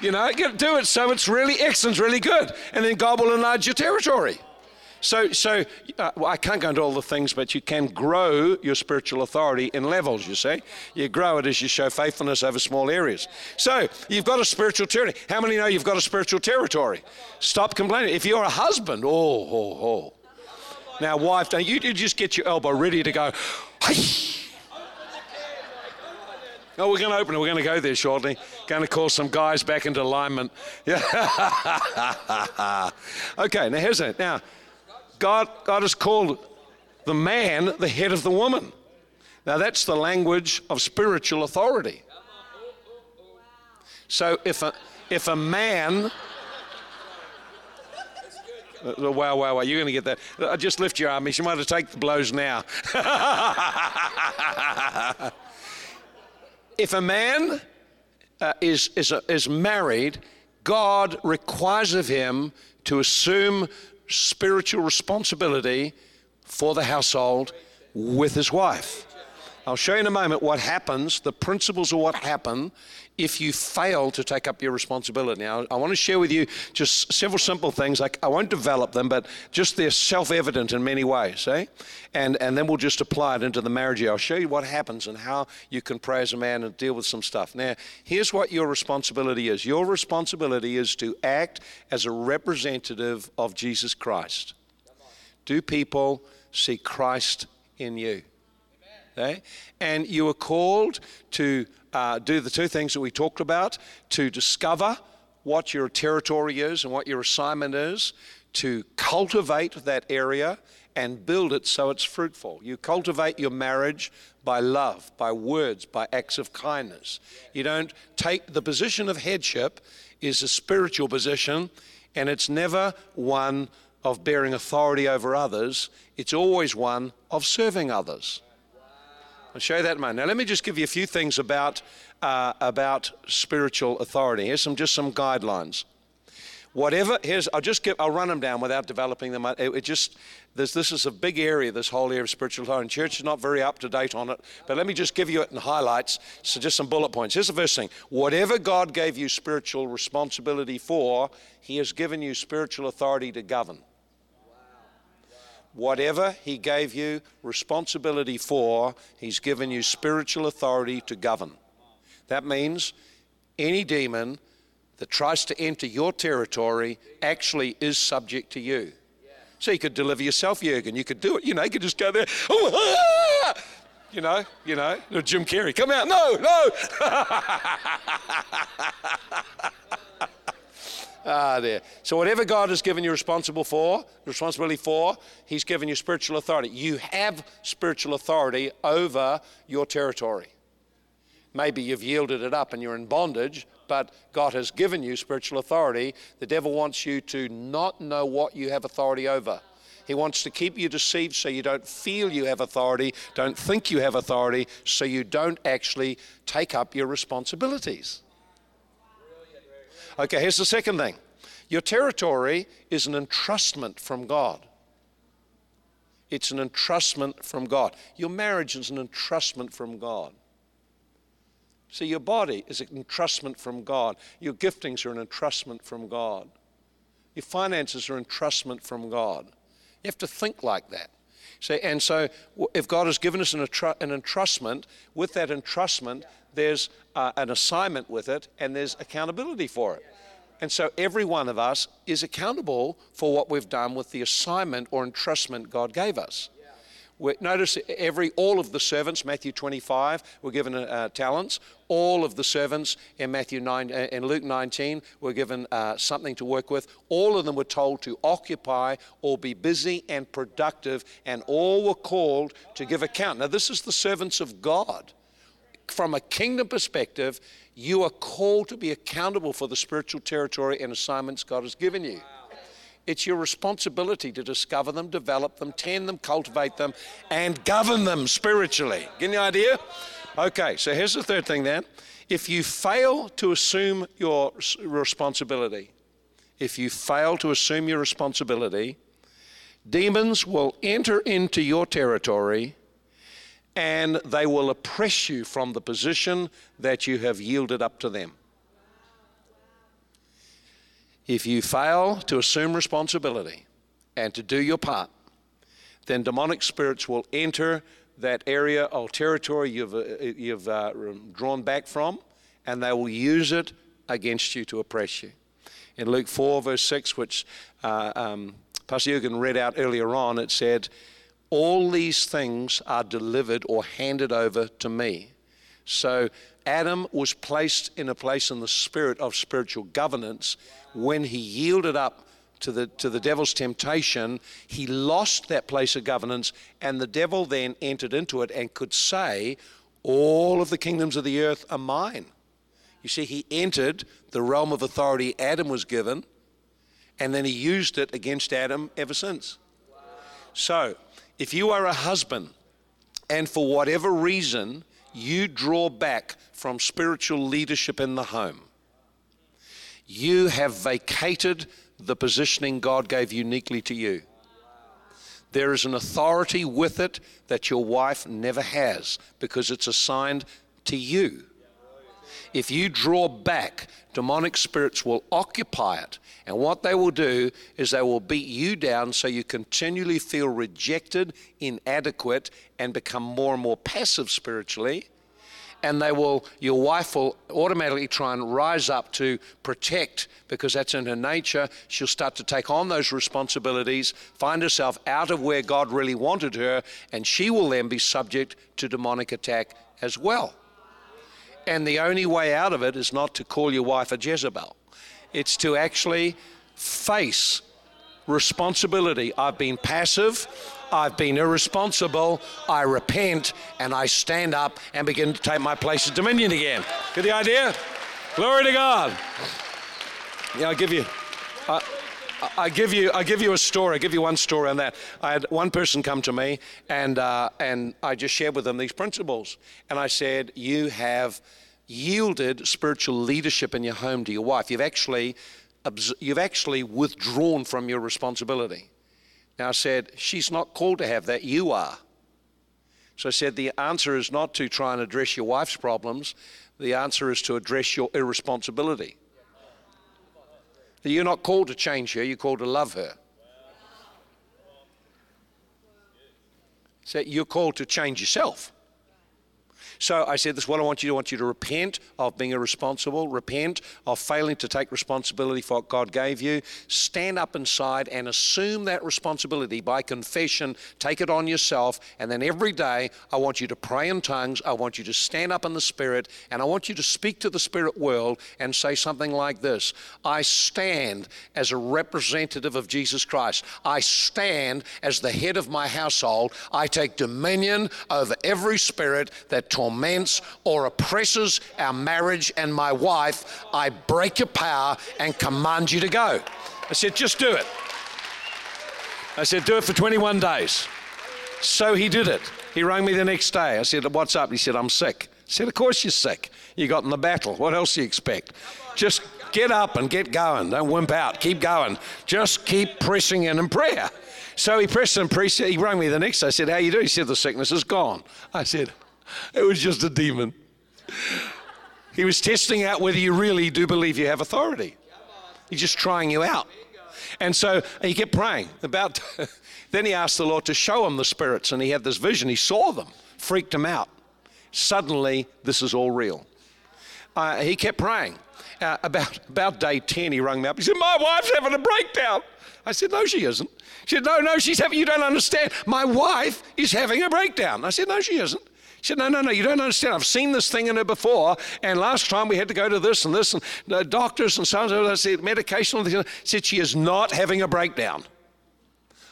You know, do it so it's really excellent, really good. And then God will enlarge your territory. So, so uh, well, I can't go into all the things, but you can grow your spiritual authority in levels, you see. You grow it as you show faithfulness over small areas. So, you've got a spiritual territory. How many know you've got a spiritual territory? Stop complaining. If you're a husband, oh, oh, oh. Now, wife, don't you, you just get your elbow ready to go, hey. Oh, we're going to open it. We're going to go there shortly. Going to call some guys back into alignment. Yeah. okay, now here's it. Now, God, God has called the man the head of the woman. Now, that's the language of spiritual authority. So, if a, if a man. Uh, wow, wow, wow, you're going to get that. Uh, just lift your arm. You might have to take the blows now. if a man uh, is, is, is married, God requires of him to assume spiritual responsibility for the household with his wife. I'll show you in a moment what happens, the principles of what happen if you fail to take up your responsibility. Now, I want to share with you just several simple things. Like I won't develop them, but just they're self-evident in many ways, eh? And and then we'll just apply it into the marriage. I'll show you what happens and how you can pray as a man and deal with some stuff. Now, here's what your responsibility is. Your responsibility is to act as a representative of Jesus Christ. Do people see Christ in you? Okay? And you are called to uh, do the two things that we talked about to discover what your territory is and what your assignment is, to cultivate that area and build it so it's fruitful. You cultivate your marriage by love, by words, by acts of kindness. You don't take the position of headship is a spiritual position and it's never one of bearing authority over others, it's always one of serving others. I'll show you that, in a man. Now, let me just give you a few things about, uh, about spiritual authority. Here's some, just some guidelines. Whatever, here's, I'll just give, I'll run them down without developing them. It, it just, this, this is a big area, this whole area of spiritual authority. Church is not very up to date on it, but let me just give you it in highlights. So, just some bullet points. Here's the first thing whatever God gave you spiritual responsibility for, He has given you spiritual authority to govern. Whatever He gave you responsibility for, He's given you spiritual authority to govern. That means any demon that tries to enter your territory actually is subject to you. So you could deliver yourself, Jurgen. You could do it. You know, you could just go there. Oh, ah! You know, you know, Jim Carrey, come out. No, no. ah, there. So whatever God has given you responsible for, responsibility for, He's given you spiritual authority. You have spiritual authority over your territory. Maybe you've yielded it up and you're in bondage, but God has given you spiritual authority. The devil wants you to not know what you have authority over. He wants to keep you deceived so you don't feel you have authority, don't think you have authority, so you don't actually take up your responsibilities. Okay, here's the second thing your territory is an entrustment from God. It's an entrustment from God. Your marriage is an entrustment from God. See, your body is an entrustment from God. Your giftings are an entrustment from God. Your finances are an entrustment from God. You have to think like that. See, and so, if God has given us an, an entrustment, with that entrustment, there's uh, an assignment with it, and there's accountability for it. And so, every one of us is accountable for what we've done with the assignment or entrustment God gave us. Notice every all of the servants, Matthew 25, were given uh, talents. All of the servants in Matthew 9, uh, Luke 19, were given uh, something to work with. All of them were told to occupy or be busy and productive, and all were called to give account. Now, this is the servants of God. From a kingdom perspective, you are called to be accountable for the spiritual territory and assignments God has given you. It's your responsibility to discover them, develop them, tend them, cultivate them, and govern them spiritually. Get the idea? Okay, so here's the third thing then. If you fail to assume your responsibility, if you fail to assume your responsibility, demons will enter into your territory and they will oppress you from the position that you have yielded up to them. If you fail to assume responsibility and to do your part, then demonic spirits will enter that area or territory you've, uh, you've uh, drawn back from, and they will use it against you to oppress you. In Luke 4, verse 6, which uh, um, Pastor Jurgen read out earlier on, it said, All these things are delivered or handed over to me. So Adam was placed in a place in the spirit of spiritual governance when he yielded up to the, to the devil's temptation, he lost that place of governance, and the devil then entered into it and could say, All of the kingdoms of the earth are mine. You see, he entered the realm of authority Adam was given, and then he used it against Adam ever since. So, if you are a husband, and for whatever reason you draw back from spiritual leadership in the home, you have vacated the positioning God gave uniquely to you. There is an authority with it that your wife never has because it's assigned to you. If you draw back, demonic spirits will occupy it. And what they will do is they will beat you down so you continually feel rejected, inadequate, and become more and more passive spiritually and they will, your wife will automatically try and rise up to protect because that's in her nature. She'll start to take on those responsibilities, find herself out of where God really wanted her, and she will then be subject to demonic attack as well. And the only way out of it is not to call your wife a Jezebel, it's to actually face responsibility. I've been passive. I've been irresponsible. I repent and I stand up and begin to take my place of dominion again. Get the idea? Glory to God. Yeah, I'll give you. Uh, I give you, I give you a story. I give you one story on that. I had one person come to me, and uh, and I just shared with them these principles, and I said, "You have yielded spiritual leadership in your home to your wife. You've actually, you've actually withdrawn from your responsibility." Now I said, "She's not called to have that. You are." So I said, "The answer is not to try and address your wife's problems. The answer is to address your irresponsibility." You're not called to change her, you're called to love her. So you're called to change yourself. So I said, This is what I want you to want you to repent of being irresponsible, repent of failing to take responsibility for what God gave you. Stand up inside and assume that responsibility by confession. Take it on yourself. And then every day, I want you to pray in tongues. I want you to stand up in the Spirit. And I want you to speak to the spirit world and say something like this I stand as a representative of Jesus Christ. I stand as the head of my household. I take dominion over every spirit that torments torments or oppresses our marriage and my wife, I break your power and command you to go. I said, just do it. I said, do it for 21 days. So he did it. He rang me the next day. I said, What's up? He said, I'm sick. I said, Of course you're sick. You got in the battle. What else do you expect? Just get up and get going. Don't wimp out. Keep going. Just keep pressing in in prayer. So he pressed and pressed. He rang me the next day. I said, How you doing? He said, The sickness is gone. I said, it was just a demon. He was testing out whether you really do believe you have authority. He's just trying you out. And so he kept praying about. then he asked the Lord to show him the spirits, and he had this vision. He saw them, freaked him out. Suddenly, this is all real. Uh, he kept praying. Uh, about, about day 10, he rang me up. He said, My wife's having a breakdown. I said, No, she isn't. She said, No, no, she's having, you don't understand. My wife is having a breakdown. I said, No, she isn't. She said, No, no, no, you don't understand. I've seen this thing in her before. And last time we had to go to this and this and uh, doctors and so on. I said, medication. She said, She is not having a breakdown.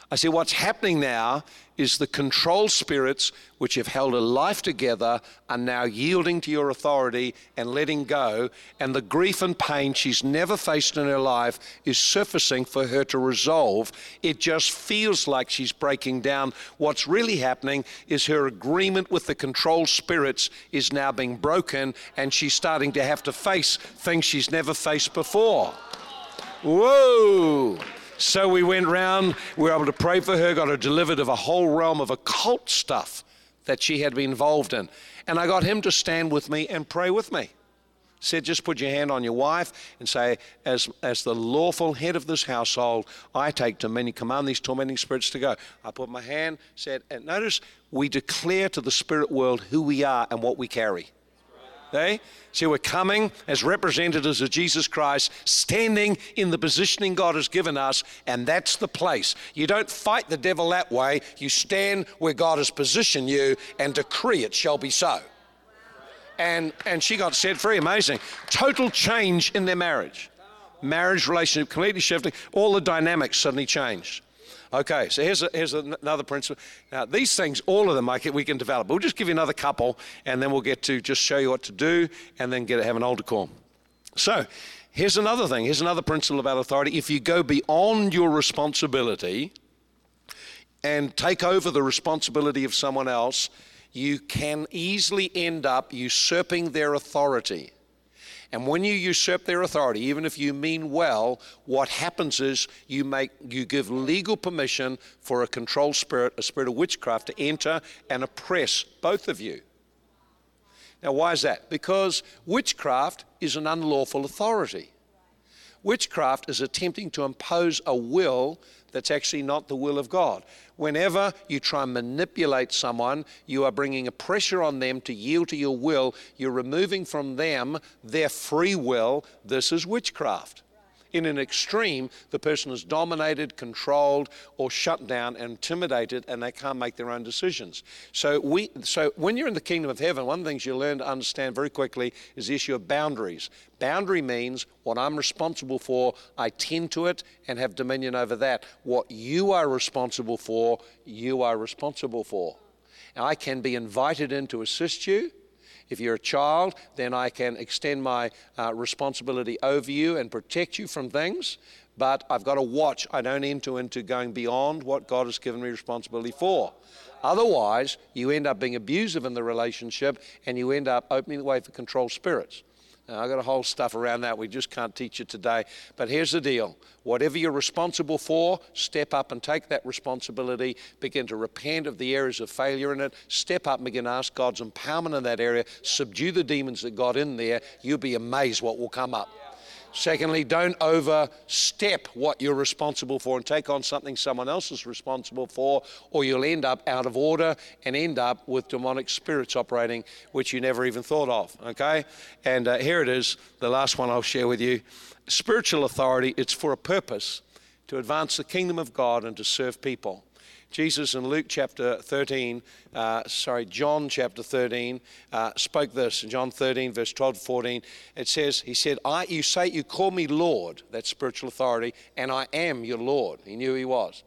I said, What's happening now is the control spirits which have held a life together are now yielding to your authority and letting go. And the grief and pain she's never faced in her life is surfacing for her to resolve. It just feels like she's breaking down. What's really happening is her agreement with the control spirits is now being broken, and she's starting to have to face things she's never faced before. Whoa! So we went round, we were able to pray for her, got her delivered of a whole realm of occult stuff that she had been involved in. And I got him to stand with me and pray with me. Said, just put your hand on your wife and say, as, as the lawful head of this household, I take dominion, command these tormenting spirits to go. I put my hand, said, and notice we declare to the spirit world who we are and what we carry. Okay? See, we're coming as representatives of Jesus Christ, standing in the positioning God has given us, and that's the place. You don't fight the devil that way. You stand where God has positioned you and decree it shall be so. And, and she got set free. Amazing. Total change in their marriage. Marriage relationship completely shifting. All the dynamics suddenly changed. Okay, so here's, a, here's another principle. Now, these things, all of them, I can, we can develop. We'll just give you another couple, and then we'll get to just show you what to do, and then get have an altar call. So, here's another thing. Here's another principle about authority. If you go beyond your responsibility and take over the responsibility of someone else, you can easily end up usurping their authority. And when you usurp their authority, even if you mean well, what happens is you make you give legal permission for a controlled spirit, a spirit of witchcraft, to enter and oppress both of you. Now, why is that? Because witchcraft is an unlawful authority. Witchcraft is attempting to impose a will that's actually not the will of God. Whenever you try and manipulate someone, you are bringing a pressure on them to yield to your will. You're removing from them their free will. This is witchcraft. In an extreme, the person is dominated, controlled, or shut down, intimidated, and they can't make their own decisions. So, we, so when you're in the kingdom of heaven, one of the things you learn to understand very quickly is the issue of boundaries. Boundary means what I'm responsible for, I tend to it and have dominion over that. What you are responsible for, you are responsible for. Now, I can be invited in to assist you if you're a child, then I can extend my uh, responsibility over you and protect you from things. But I've got to watch. I don't enter into going beyond what God has given me responsibility for. Otherwise, you end up being abusive in the relationship and you end up opening the way for control spirits. Now, I've got a whole stuff around that. We just can't teach it today. But here's the deal whatever you're responsible for, step up and take that responsibility. Begin to repent of the areas of failure in it. Step up and begin to ask God's empowerment in that area. Subdue the demons that got in there. You'll be amazed what will come up. Secondly, don't overstep what you're responsible for and take on something someone else is responsible for, or you'll end up out of order and end up with demonic spirits operating, which you never even thought of. Okay? And uh, here it is, the last one I'll share with you. Spiritual authority, it's for a purpose to advance the kingdom of God and to serve people. Jesus in Luke chapter 13, uh, sorry, John chapter 13, uh, spoke this in John 13, verse 12 to 14. It says, He said, I, You say you call me Lord, that's spiritual authority, and I am your Lord. He knew he was.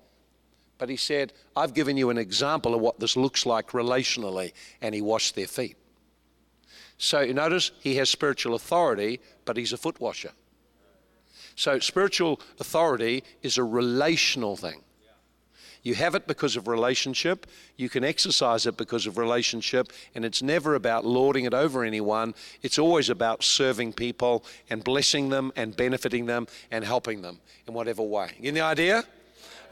But he said, I've given you an example of what this looks like relationally, and he washed their feet. So you notice he has spiritual authority, but he's a foot washer. So spiritual authority is a relational thing. You have it because of relationship. You can exercise it because of relationship. And it's never about lording it over anyone. It's always about serving people and blessing them and benefiting them and helping them in whatever way. You the idea?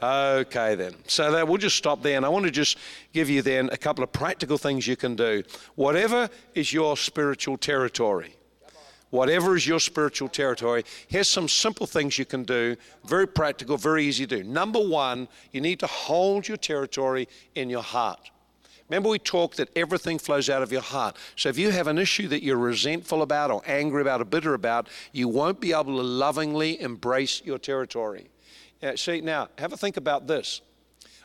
Okay, then. So that we'll just stop there, and I want to just give you then a couple of practical things you can do. Whatever is your spiritual territory, whatever is your spiritual territory, here's some simple things you can do. Very practical, very easy to do. Number one, you need to hold your territory in your heart. Remember, we talked that everything flows out of your heart. So if you have an issue that you're resentful about, or angry about, or bitter about, you won't be able to lovingly embrace your territory. Uh, see, now, have a think about this.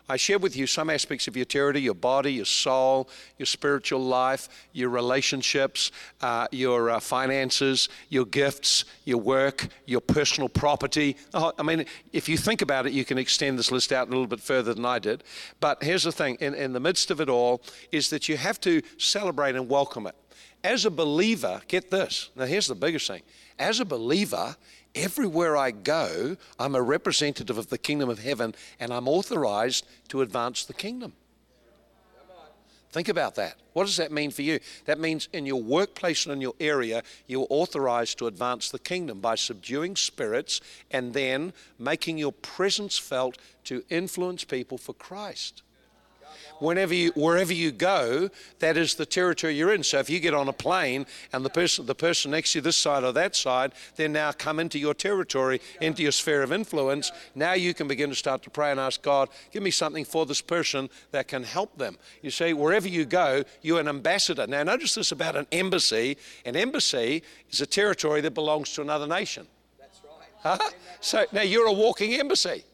I shared with you some aspects of your territory your body, your soul, your spiritual life, your relationships, uh, your uh, finances, your gifts, your work, your personal property. Oh, I mean, if you think about it, you can extend this list out a little bit further than I did. But here's the thing in, in the midst of it all, is that you have to celebrate and welcome it. As a believer, get this. Now, here's the biggest thing. As a believer, Everywhere I go, I'm a representative of the kingdom of heaven and I'm authorized to advance the kingdom. Think about that. What does that mean for you? That means in your workplace and in your area, you're authorized to advance the kingdom by subduing spirits and then making your presence felt to influence people for Christ whenever you, wherever you go, that is the territory you're in. So if you get on a plane and the person, the person next to you, this side or that side, they're now come into your territory, into your sphere of influence. Now you can begin to start to pray and ask God, give me something for this person that can help them. You see, wherever you go, you're an ambassador. Now notice this about an embassy. An embassy is a territory that belongs to another nation. That's right. Huh? So now you're a walking embassy.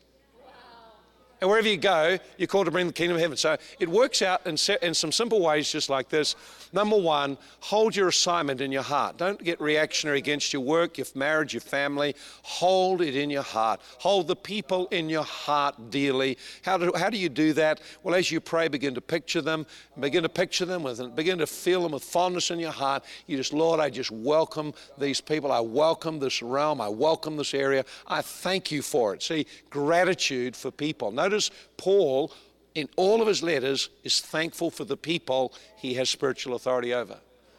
And wherever you go, you're called to bring the kingdom of heaven. So it works out in, in some simple ways, just like this. Number one, hold your assignment in your heart. Don't get reactionary against your work, your marriage, your family. Hold it in your heart. Hold the people in your heart dearly. How do, how do you do that? Well, as you pray, begin to picture them. Begin to picture them with, begin to feel them with fondness in your heart. You just, Lord, I just welcome these people. I welcome this realm. I welcome this area. I thank you for it. See, gratitude for people. Notice Paul in all of his letters is thankful for the people he has spiritual authority over.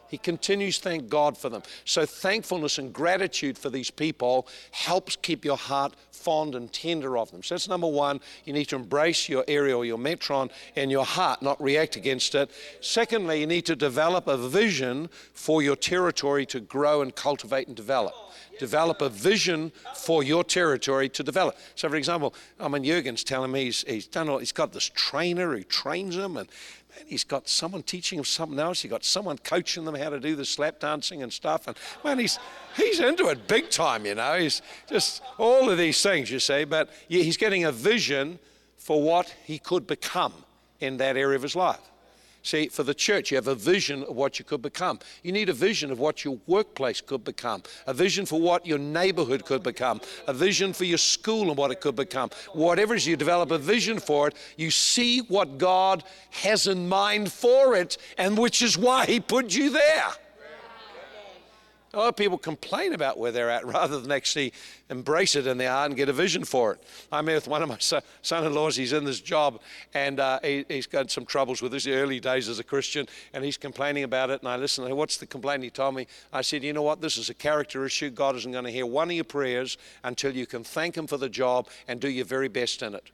He continues to thank God for them. So, thankfulness and gratitude for these people helps keep your heart fond and tender of them. So, that's number one. You need to embrace your area or your metron in your heart, not react against it. Secondly, you need to develop a vision for your territory to grow and cultivate and develop develop a vision for your territory to develop. So, for example, I mean, Jurgen's telling me he's, he's done all, he's got this trainer who trains him, and man, he's got someone teaching him something else. He's got someone coaching them how to do the slap dancing and stuff. And man, he's he's into it big time, you know. He's just all of these things, you see. But he's getting a vision for what he could become in that area of his life. See, for the church, you have a vision of what you could become. You need a vision of what your workplace could become, a vision for what your neighborhood could become, a vision for your school and what it could become. Whatever it is, you develop a vision for it. You see what God has in mind for it, and which is why He put you there. Of people complain about where they're at rather than actually embrace it in their heart and get a vision for it. I met with one of my son in laws, he's in this job and uh, he, has got some troubles with his early days as a Christian and he's complaining about it. And I listened, what's the complaint? He told me, I said, you know what, this is a character issue. God isn't going to hear one of your prayers until you can thank Him for the job and do your very best in it.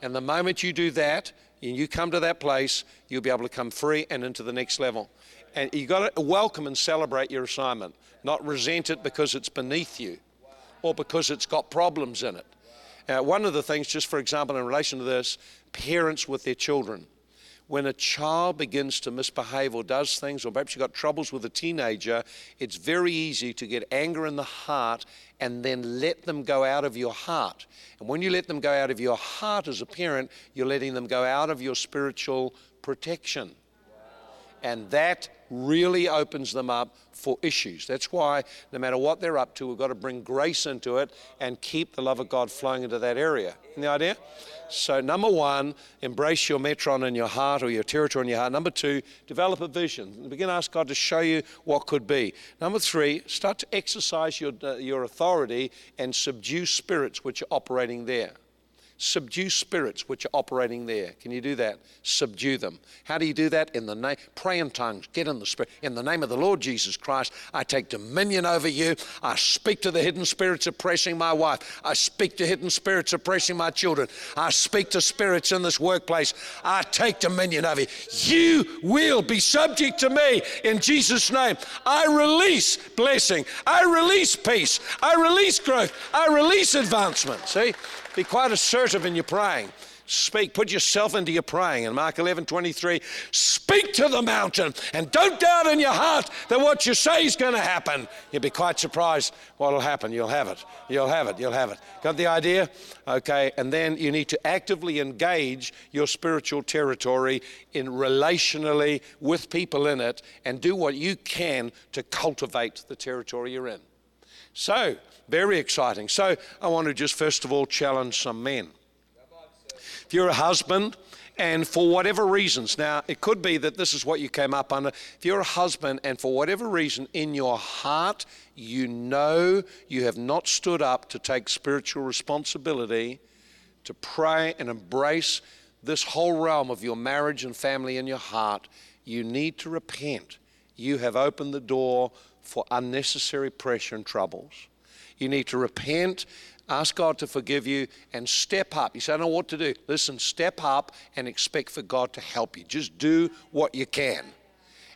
And the moment you do that, and you come to that place, you'll be able to come free and into the next level. And you've got to welcome and celebrate your assignment, not resent it because it's beneath you or because it's got problems in it. Uh, one of the things, just for example, in relation to this, parents with their children. When a child begins to misbehave or does things, or perhaps you've got troubles with a teenager, it's very easy to get anger in the heart and then let them go out of your heart. And when you let them go out of your heart as a parent, you're letting them go out of your spiritual protection. And that really opens them up for issues. That's why, no matter what they're up to, we've got to bring grace into it and keep the love of God flowing into that area. the idea? So, number one, embrace your metron in your heart or your territory in your heart. Number two, develop a vision. Begin to ask God to show you what could be. Number three, start to exercise your, uh, your authority and subdue spirits which are operating there subdue spirits which are operating there. Can you do that? Subdue them. How do you do that? In the name, pray in tongues, get in the spirit. In the name of the Lord Jesus Christ, I take dominion over you. I speak to the hidden spirits oppressing my wife. I speak to hidden spirits oppressing my children. I speak to spirits in this workplace. I take dominion over you. You will be subject to me in Jesus' name. I release blessing. I release peace. I release growth. I release advancement. See? Be quite assertive in your praying. Speak, put yourself into your praying. In Mark 11 23, speak to the mountain and don't doubt in your heart that what you say is going to happen. You'll be quite surprised what will happen. You'll have it. You'll have it. You'll have it. Got the idea? Okay, and then you need to actively engage your spiritual territory in relationally with people in it and do what you can to cultivate the territory you're in. So, very exciting. So, I want to just first of all challenge some men. If you're a husband, and for whatever reasons, now it could be that this is what you came up under. If you're a husband and for whatever reason in your heart you know you have not stood up to take spiritual responsibility, to pray and embrace this whole realm of your marriage and family in your heart, you need to repent. You have opened the door for unnecessary pressure and troubles. You need to repent, ask God to forgive you, and step up. You say, I don't know what to do. Listen, step up and expect for God to help you. Just do what you can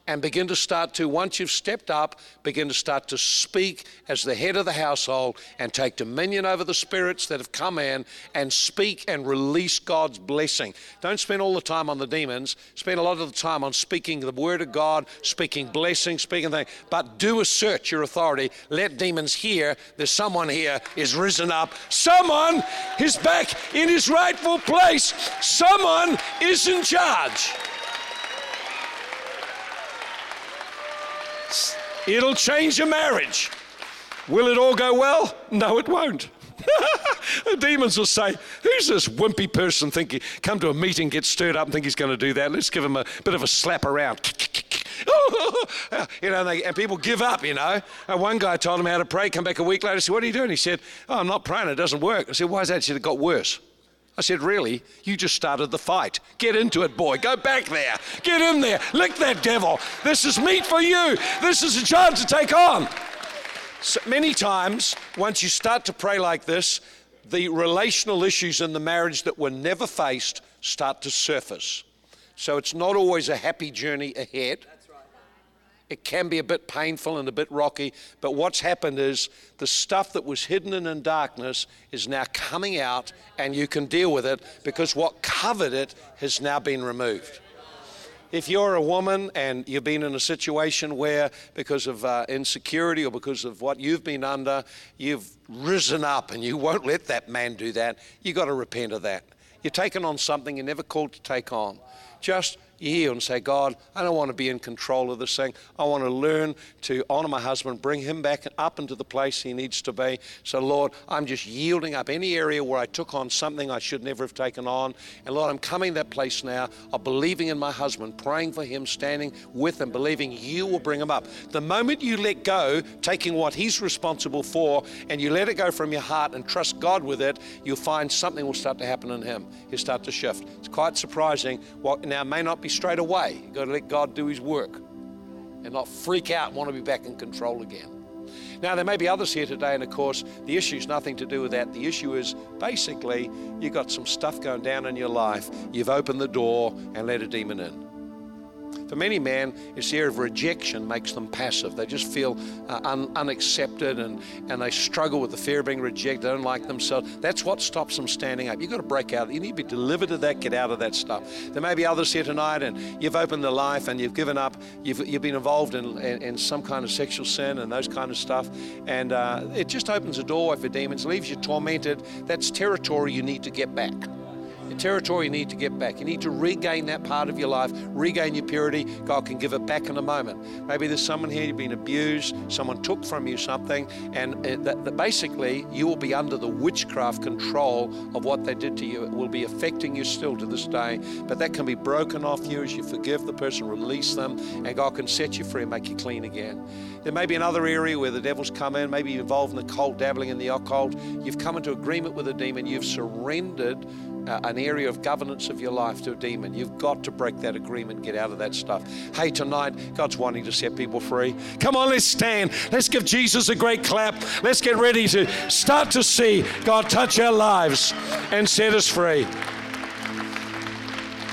and begin to start to, once you've stepped up, begin to start to speak as the head of the household and take dominion over the spirits that have come in and speak and release God's blessing. Don't spend all the time on the demons, spend a lot of the time on speaking the word of God, speaking blessing, speaking things, but do assert your authority. Let demons hear there's someone here is risen up. Someone is back in his rightful place. Someone is in charge. It'll change your marriage. Will it all go well? No, it won't. the demons will say, Who's this wimpy person thinking, come to a meeting, get stirred up and think he's going to do that? Let's give him a bit of a slap around. you know, and, they, and, people give up, you know. And one guy told him how to pray, come back a week later, said, What are you doing? He said, Oh, I'm not praying, it doesn't work. I said, Why is that? He said, It got worse. I said, Really? You just started the fight. Get into it, boy. Go back there. Get in there. Lick that devil. This is meat for you. This is a job to take on. So many times, once you start to pray like this, the relational issues in the marriage that were never faced start to surface. So it's not always a happy journey ahead. It can be a bit painful and a bit rocky, but what's happened is the stuff that was hidden in darkness is now coming out and you can deal with it because what covered it has now been removed. If you're a woman and you've been in a situation where, because of uh, insecurity or because of what you've been under, you've risen up and you won't let that man do that, you've got to repent of that. You're taking on something you're never called to take on. Just yield and say, God, I don't want to be in control of this thing. I want to learn to honor my husband, bring him back up into the place he needs to be. So, Lord, I'm just yielding up any area where I took on something I should never have taken on. And Lord, I'm coming that place now of believing in my husband, praying for him, standing with him, believing you will bring him up. The moment you let go, taking what he's responsible for, and you let it go from your heart and trust God with it, you'll find something will start to happen in him. He'll start to shift. It's quite surprising. What now may not be straight away. You've got to let God do His work and not freak out and want to be back in control again. Now, there may be others here today, and of course, the issue is nothing to do with that. The issue is basically you've got some stuff going down in your life. You've opened the door and let a demon in. For many men, it's the area of rejection makes them passive. They just feel uh, un- unaccepted and, and they struggle with the fear of being rejected, they don't like themselves. That's what stops them standing up. You've got to break out. You need to be delivered of that, get out of that stuff. There may be others here tonight and you've opened the life and you've given up, you've, you've been involved in, in, in some kind of sexual sin and those kind of stuff. And uh, it just opens a doorway for demons, leaves you tormented. That's territory you need to get back territory you need to get back. You need to regain that part of your life, regain your purity. God can give it back in a moment. Maybe there's someone here you've been abused, someone took from you something, and uh, that, that basically you will be under the witchcraft control of what they did to you. It will be affecting you still to this day, but that can be broken off you as you forgive the person, release them, and God can set you free and make you clean again. There may be another area where the devil's come in, maybe you're involved in the cult, dabbling in the occult. You've come into agreement with a demon, you've surrendered uh, an area of governance of your life to a demon. You've got to break that agreement, get out of that stuff. Hey, tonight, God's wanting to set people free. Come on, let's stand. Let's give Jesus a great clap. Let's get ready to start to see God touch our lives and set us free.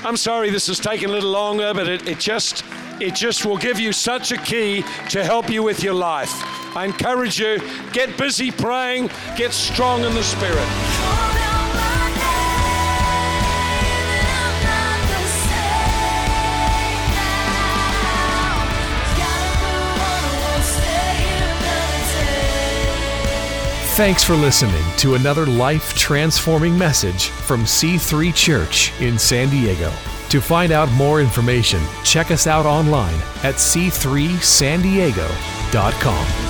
I'm sorry this has taken a little longer, but it, it just it just will give you such a key to help you with your life. I encourage you, get busy praying, get strong in the spirit. Thanks for listening to another life transforming message from C3 Church in San Diego. To find out more information, check us out online at c3sandiego.com.